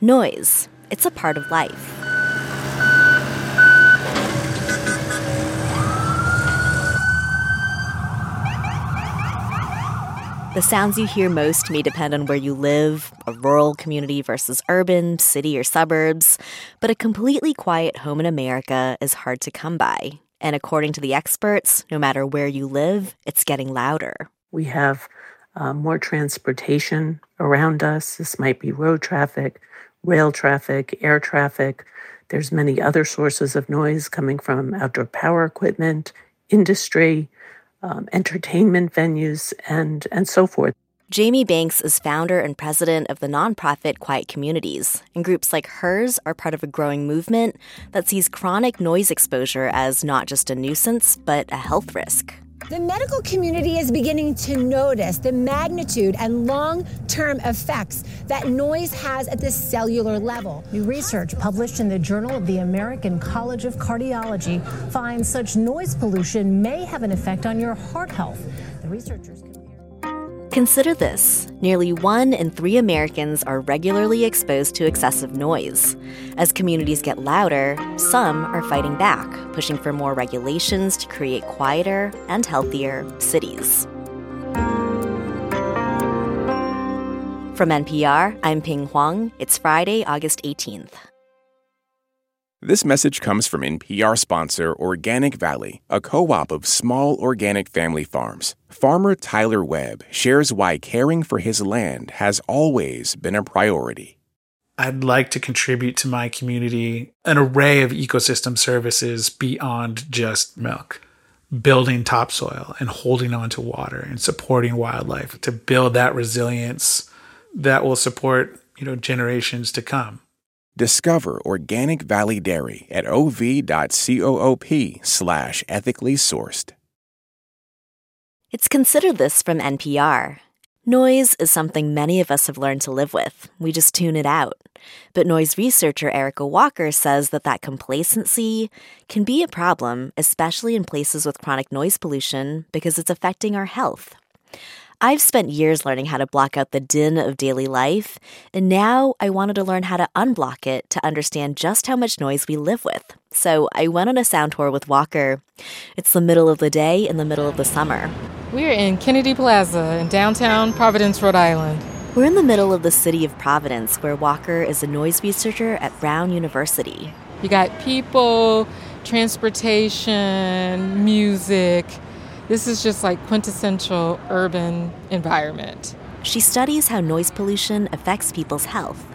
Noise, it's a part of life. The sounds you hear most may depend on where you live, a rural community versus urban, city, or suburbs, but a completely quiet home in America is hard to come by. And according to the experts, no matter where you live, it's getting louder. We have uh, more transportation around us. This might be road traffic, rail traffic, air traffic. There's many other sources of noise coming from outdoor power equipment, industry, um, entertainment venues, and, and so forth. Jamie Banks is founder and president of the nonprofit Quiet Communities, and groups like hers are part of a growing movement that sees chronic noise exposure as not just a nuisance, but a health risk. The medical community is beginning to notice the magnitude and long term effects that noise has at the cellular level. New research published in the Journal of the American College of Cardiology finds such noise pollution may have an effect on your heart health. The researchers Consider this nearly one in three Americans are regularly exposed to excessive noise. As communities get louder, some are fighting back, pushing for more regulations to create quieter and healthier cities. From NPR, I'm Pien Huang. It's Friday, August 18th. This message comes from NPR sponsor Organic Valley, a co op of small organic family farms. Farmer Tyler Webb shares why caring for his land has always been a priority. I'd like to contribute to my community an array of ecosystem services beyond just milk. Building topsoil and holding on to water and supporting wildlife to build that resilience that will support, you know, generations to come. Discover Organic Valley Dairy at ov.coop slash ethically sourced. It's Consider This from NPR. Noise is something many of us have learned to live with. We just tune it out. But noise researcher Erica Walker says that that complacency can be a problem, especially in places with chronic noise pollution, because it's affecting our health. I've spent years learning how to block out the din of daily life, and now I wanted to learn how to unblock it to understand just how much noise we live with. So I went on a sound tour with Walker. It's the middle of the day in the middle of the summer. We're in Kennedy Plaza in downtown Providence, Rhode Island. We're in the middle of the city of Providence, where Walker is a noise researcher at Brown University. You got people, transportation, music this is just like quintessential urban environment. She studies how noise pollution affects people's health.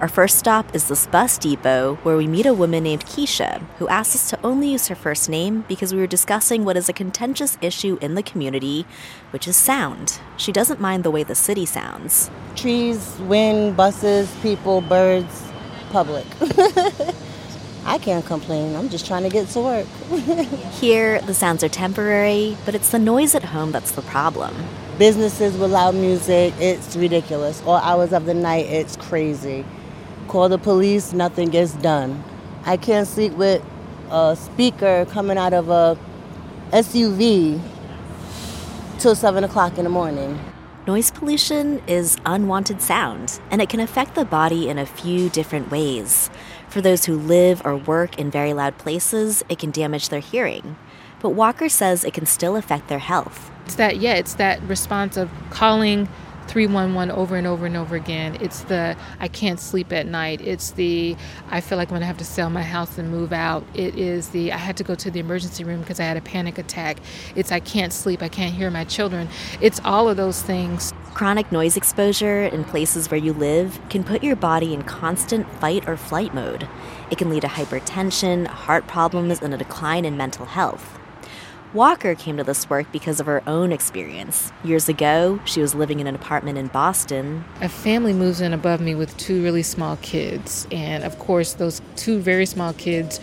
Our first stop is this bus depot where we meet a woman named Keisha who asked us to only use her first name because we were discussing what is a contentious issue in the community, which is sound. She doesn't mind the way the city sounds. Trees, wind, buses, people, birds, public. I can't complain. I'm just trying to get to work. Here, the sounds are temporary, but it's the noise at home that's the problem. Businesses with loud music, it's ridiculous. All hours of the night, it's crazy. Call the police, nothing gets done. I can't sleep with a speaker coming out of a SUV till 7 o'clock in the morning. Noise pollution is unwanted sound, and it can affect the body in a few different ways. For those who live or work in very loud places, it can damage their hearing. But Walker says it can still affect their health. It's that, yeah, it's that response of calling 311 over and over and over again. It's the I can't sleep at night. It's the I feel like I'm going to have to sell my house and move out. It is the I had to go to the emergency room because I had a panic attack. It's I can't sleep. I can't hear my children. It's all of those things. Chronic noise exposure in places where you live can put your body in constant fight or flight mode. It can lead to hypertension, heart problems, and a decline in mental health. Walker came to this work because of her own experience. Years ago, she was living in an apartment in Boston. A family moves in above me with two really small kids. And of course, those two very small kids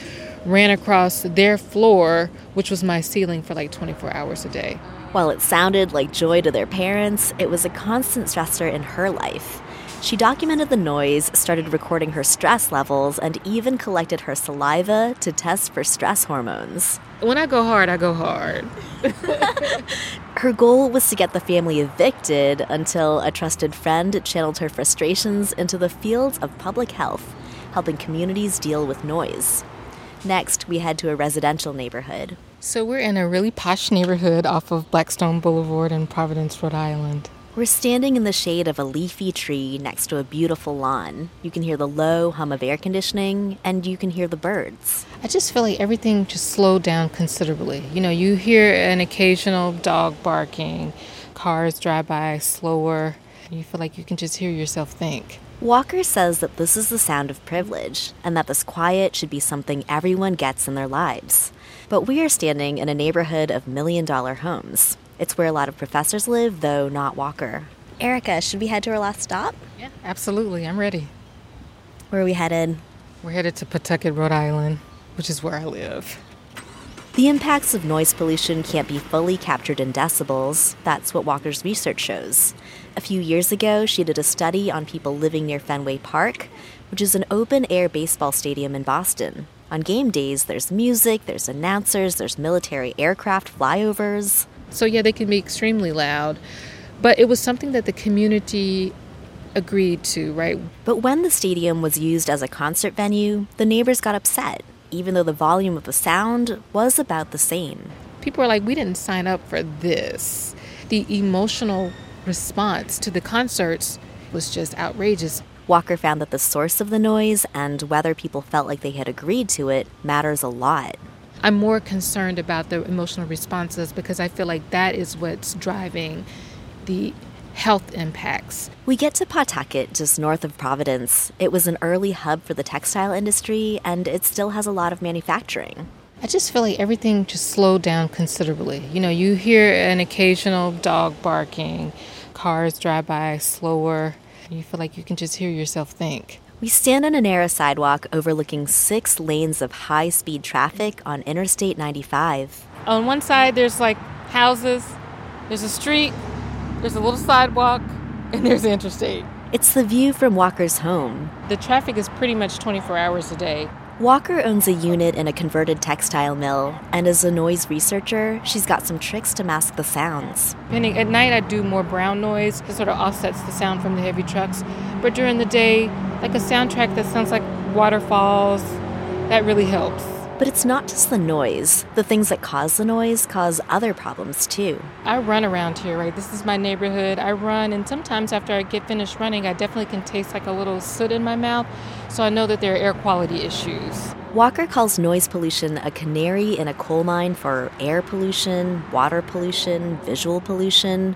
ran across their floor, which was my ceiling for like 24 hours a day. While it sounded like joy to their parents, it was a constant stressor in her life. She documented the noise, started recording her stress levels, and even collected her saliva to test for stress hormones. When I go hard, I go hard. Her goal was to get the family evicted until a trusted friend channeled her frustrations into the fields of public health, helping communities deal with noise. Next, we head to a residential neighborhood. So we're in a really posh neighborhood off of Blackstone Boulevard in Providence, Rhode Island. We're standing in the shade of a leafy tree next to a beautiful lawn. You can hear the low hum of air conditioning, and you can hear the birds. I just feel like everything just slowed down considerably. You know, you hear an occasional dog barking, cars drive by slower. You feel like you can just hear yourself think. Walker says that this is the sound of privilege and that this quiet should be something everyone gets in their lives. But we are standing in a neighborhood of million dollar homes. It's where a lot of professors live, though not Walker. Erica, should we head to our last stop? Yeah, absolutely. I'm ready. Where are we headed? We're headed to Pawtucket, Rhode Island, which is where I live. The impacts of noise pollution can't be fully captured in decibels. That's what Walker's research shows. A few years ago, she did a study on people living near Fenway Park, which is an open air baseball stadium in Boston. On game days, there's music, there's announcers, there's military aircraft flyovers. So, yeah, they can be extremely loud, but it was something that the community agreed to, right? But when the stadium was used as a concert venue, the neighbors got upset even though the volume of the sound was about the same. People were like, we didn't sign up for this. The emotional response to the concerts was just outrageous. Walker found that the source of the noise and whether people felt like they had agreed to it matters a lot. I'm more concerned about the emotional responses because I feel like that is what's driving the health impacts. We get to Pawtucket, just north of Providence. It was an early hub for the textile industry, and it still has a lot of manufacturing. I just feel like everything just slowed down considerably. You know, you hear an occasional dog barking, cars drive by slower. You feel like you can just hear yourself think. We stand on a narrow sidewalk overlooking six lanes of high speed traffic on Interstate 95. On one side, there's like houses, there's a street, there's a little sidewalk, and there's the interstate. It's the view from Walker's home. The traffic is pretty much 24 hours a day. Walker owns a unit in a converted textile mill, and as a noise researcher, she's got some tricks to mask the sounds. At night, I do more brown noise. It sort of offsets the sound from the heavy trucks. But during the day, like a soundtrack that sounds like waterfalls, that really helps. But it's not just the noise. The things that cause the noise cause other problems too. I run around here, right? This is my neighborhood. I run, and sometimes after I get finished running, I definitely can taste like a little soot in my mouth. So I know that there are air quality issues. Walker calls noise pollution a canary in a coal mine for air pollution, water pollution, visual pollution.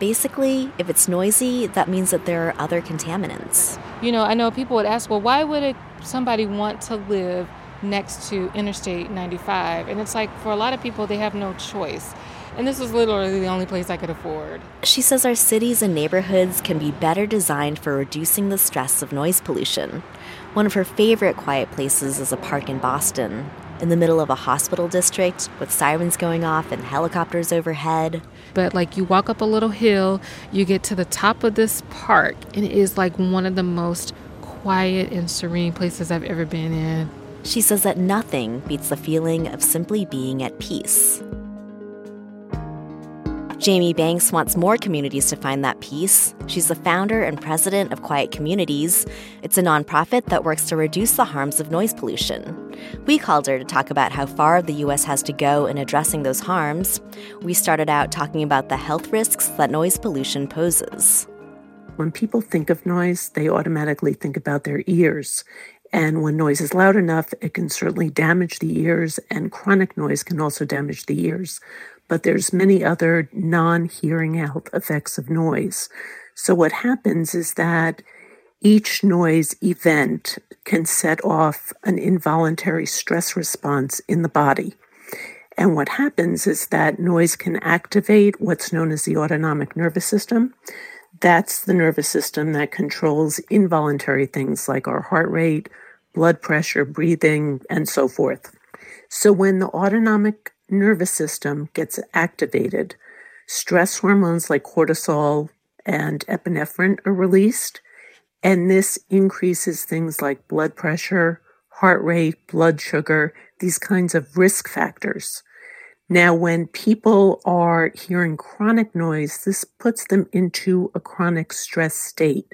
Basically, if it's noisy, that means that there are other contaminants. You know, I know people would ask, well, why would somebody want to live next to Interstate 95. And it's like for a lot of people, they have no choice. And this was literally the only place I could afford. She says our cities and neighborhoods can be better designed for reducing the stress of noise pollution. One of her favorite quiet places is a park in Boston, in the middle of a hospital district with sirens going off and helicopters overhead. But like you walk up a little hill, you get to the top of this park, and it is like one of the most quiet and serene places I've ever been in. She says that nothing beats the feeling of simply being at peace. Jamie Banks wants more communities to find that peace. She's the founder and president of Quiet Communities. It's a nonprofit that works to reduce the harms of noise pollution. We called her to talk about how far the U.S. has to go in addressing those harms. We started out talking about the health risks that noise pollution poses. When people think of noise, they automatically think about their ears. And when noise is loud enough, it can certainly damage the ears, and chronic noise can also damage the ears. But there's many other non-hearing health effects of noise. So what happens is that each noise event can set off an involuntary stress response in the body. And what happens is that noise can activate what's known as the autonomic nervous system. That's the nervous system that controls involuntary things like our heart rate, blood pressure, breathing, and so forth. So when the autonomic nervous system gets activated, stress hormones like cortisol and epinephrine are released, and this increases things like blood pressure, heart rate, blood sugar, these kinds of risk factors. Now, when people are hearing chronic noise, this puts them into a chronic stress state.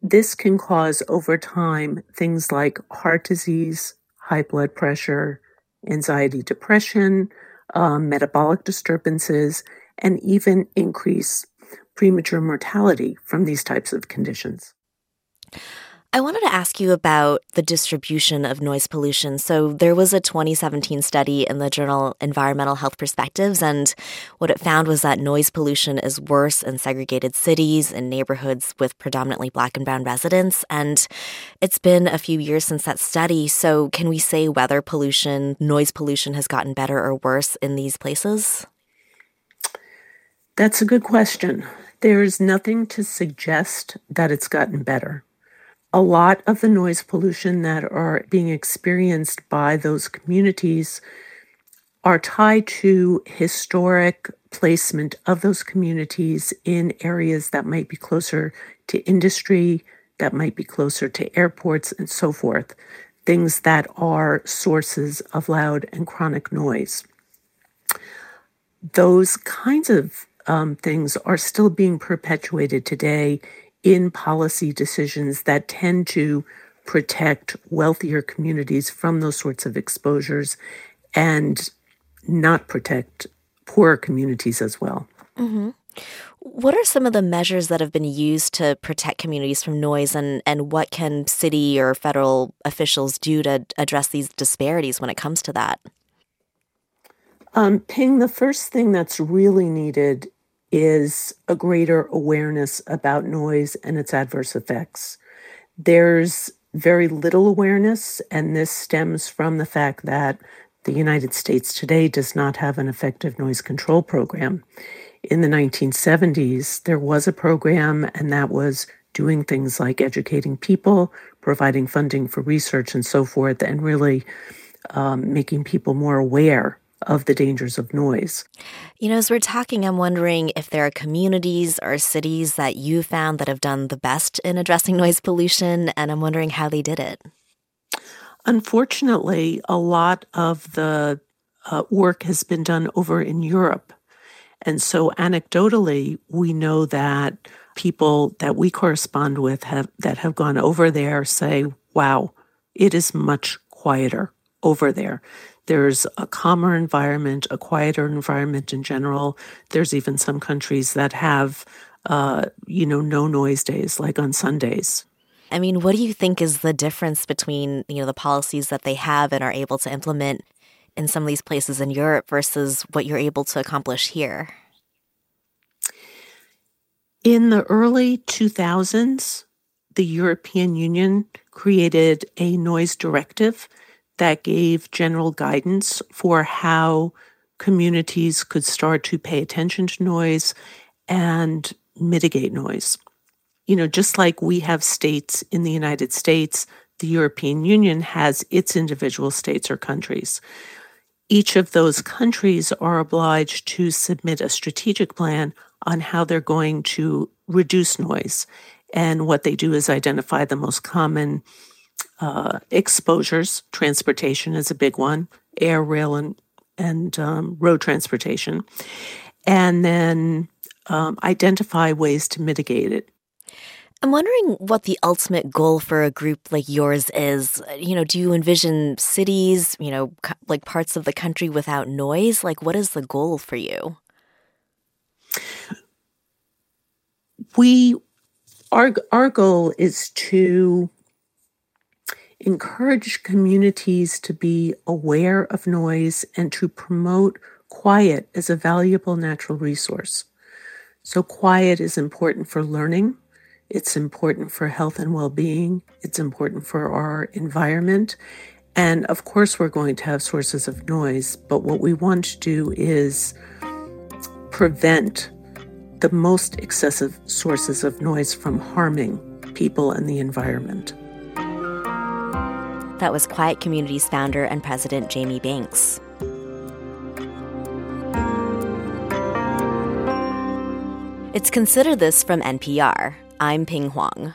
This can cause over time things like heart disease, high blood pressure, anxiety, depression, um, metabolic disturbances, and even increase premature mortality from these types of conditions. I wanted to ask you about the distribution of noise pollution. So, there was a 2017 study in the journal Environmental Health Perspectives, and what it found was that noise pollution is worse in segregated cities and neighborhoods with predominantly black and brown residents. And it's been a few years since that study. So, can we say whether pollution, noise pollution has gotten better or worse in these places? That's a good question. There is nothing to suggest that it's gotten better a lot of the noise pollution that are being experienced by those communities are tied to historic placement of those communities in areas that might be closer to industry, that might be closer to airports, and so forth, things that are sources of loud and chronic noise. Those kinds of um, things are still being perpetuated today in policy decisions that tend to protect wealthier communities from those sorts of exposures and not protect poorer communities as well. Mm-hmm. What are some of the measures that have been used to protect communities from noise, and, and what can city or federal officials do to address these disparities when it comes to that? Um, Pien, the first thing that's really needed is a greater awareness about noise and its adverse effects. There's very little awareness, and this stems from the fact that the United States today does not have an effective noise control program. In the 1970s, there was a program, and that was doing things like educating people, providing funding for research, and so forth, and really um, making people more aware of the dangers of noise. You know, as we're talking, I'm wondering if there are communities or cities that you found that have done the best in addressing noise pollution, and I'm wondering how they did it. Unfortunately, a lot of the uh, work has been done over in Europe. And so, anecdotally, we know that people that we correspond with have, that have gone over there say, wow, it is much quieter over there. There's a calmer environment, a quieter environment in general. There's even some countries that have, uh, you know, no noise days, like on Sundays. I mean, what do you think is the difference between, you know, the policies that they have and are able to implement in some of these places in Europe versus what you're able to accomplish here? In the early 2000s, the European Union created a noise directive that gave general guidance for how communities could start to pay attention to noise and mitigate noise. You know, just like we have states in the United States, the European Union has its individual states or countries. Each of those countries are obliged to submit a strategic plan on how they're going to reduce noise. And what they do is identify the most common uh, exposures. Transportation is a big one, air, rail, and and um, road transportation, and then um, identify ways to mitigate it. I'm wondering what the ultimate goal for a group like yours is. You know, do you envision cities, you know, like parts of the country without noise? Like, what is the goal for you? We, our, our goal is to encourage communities to be aware of noise and to promote quiet as a valuable natural resource. So, quiet is important for learning, it's important for health and well being, it's important for our environment. And of course, we're going to have sources of noise, but what we want to do is prevent the most excessive sources of noise from harming people and the environment. That was Quiet Communities founder and president Jamie Banks. It's Consider This from NPR. I'm Pien Huang.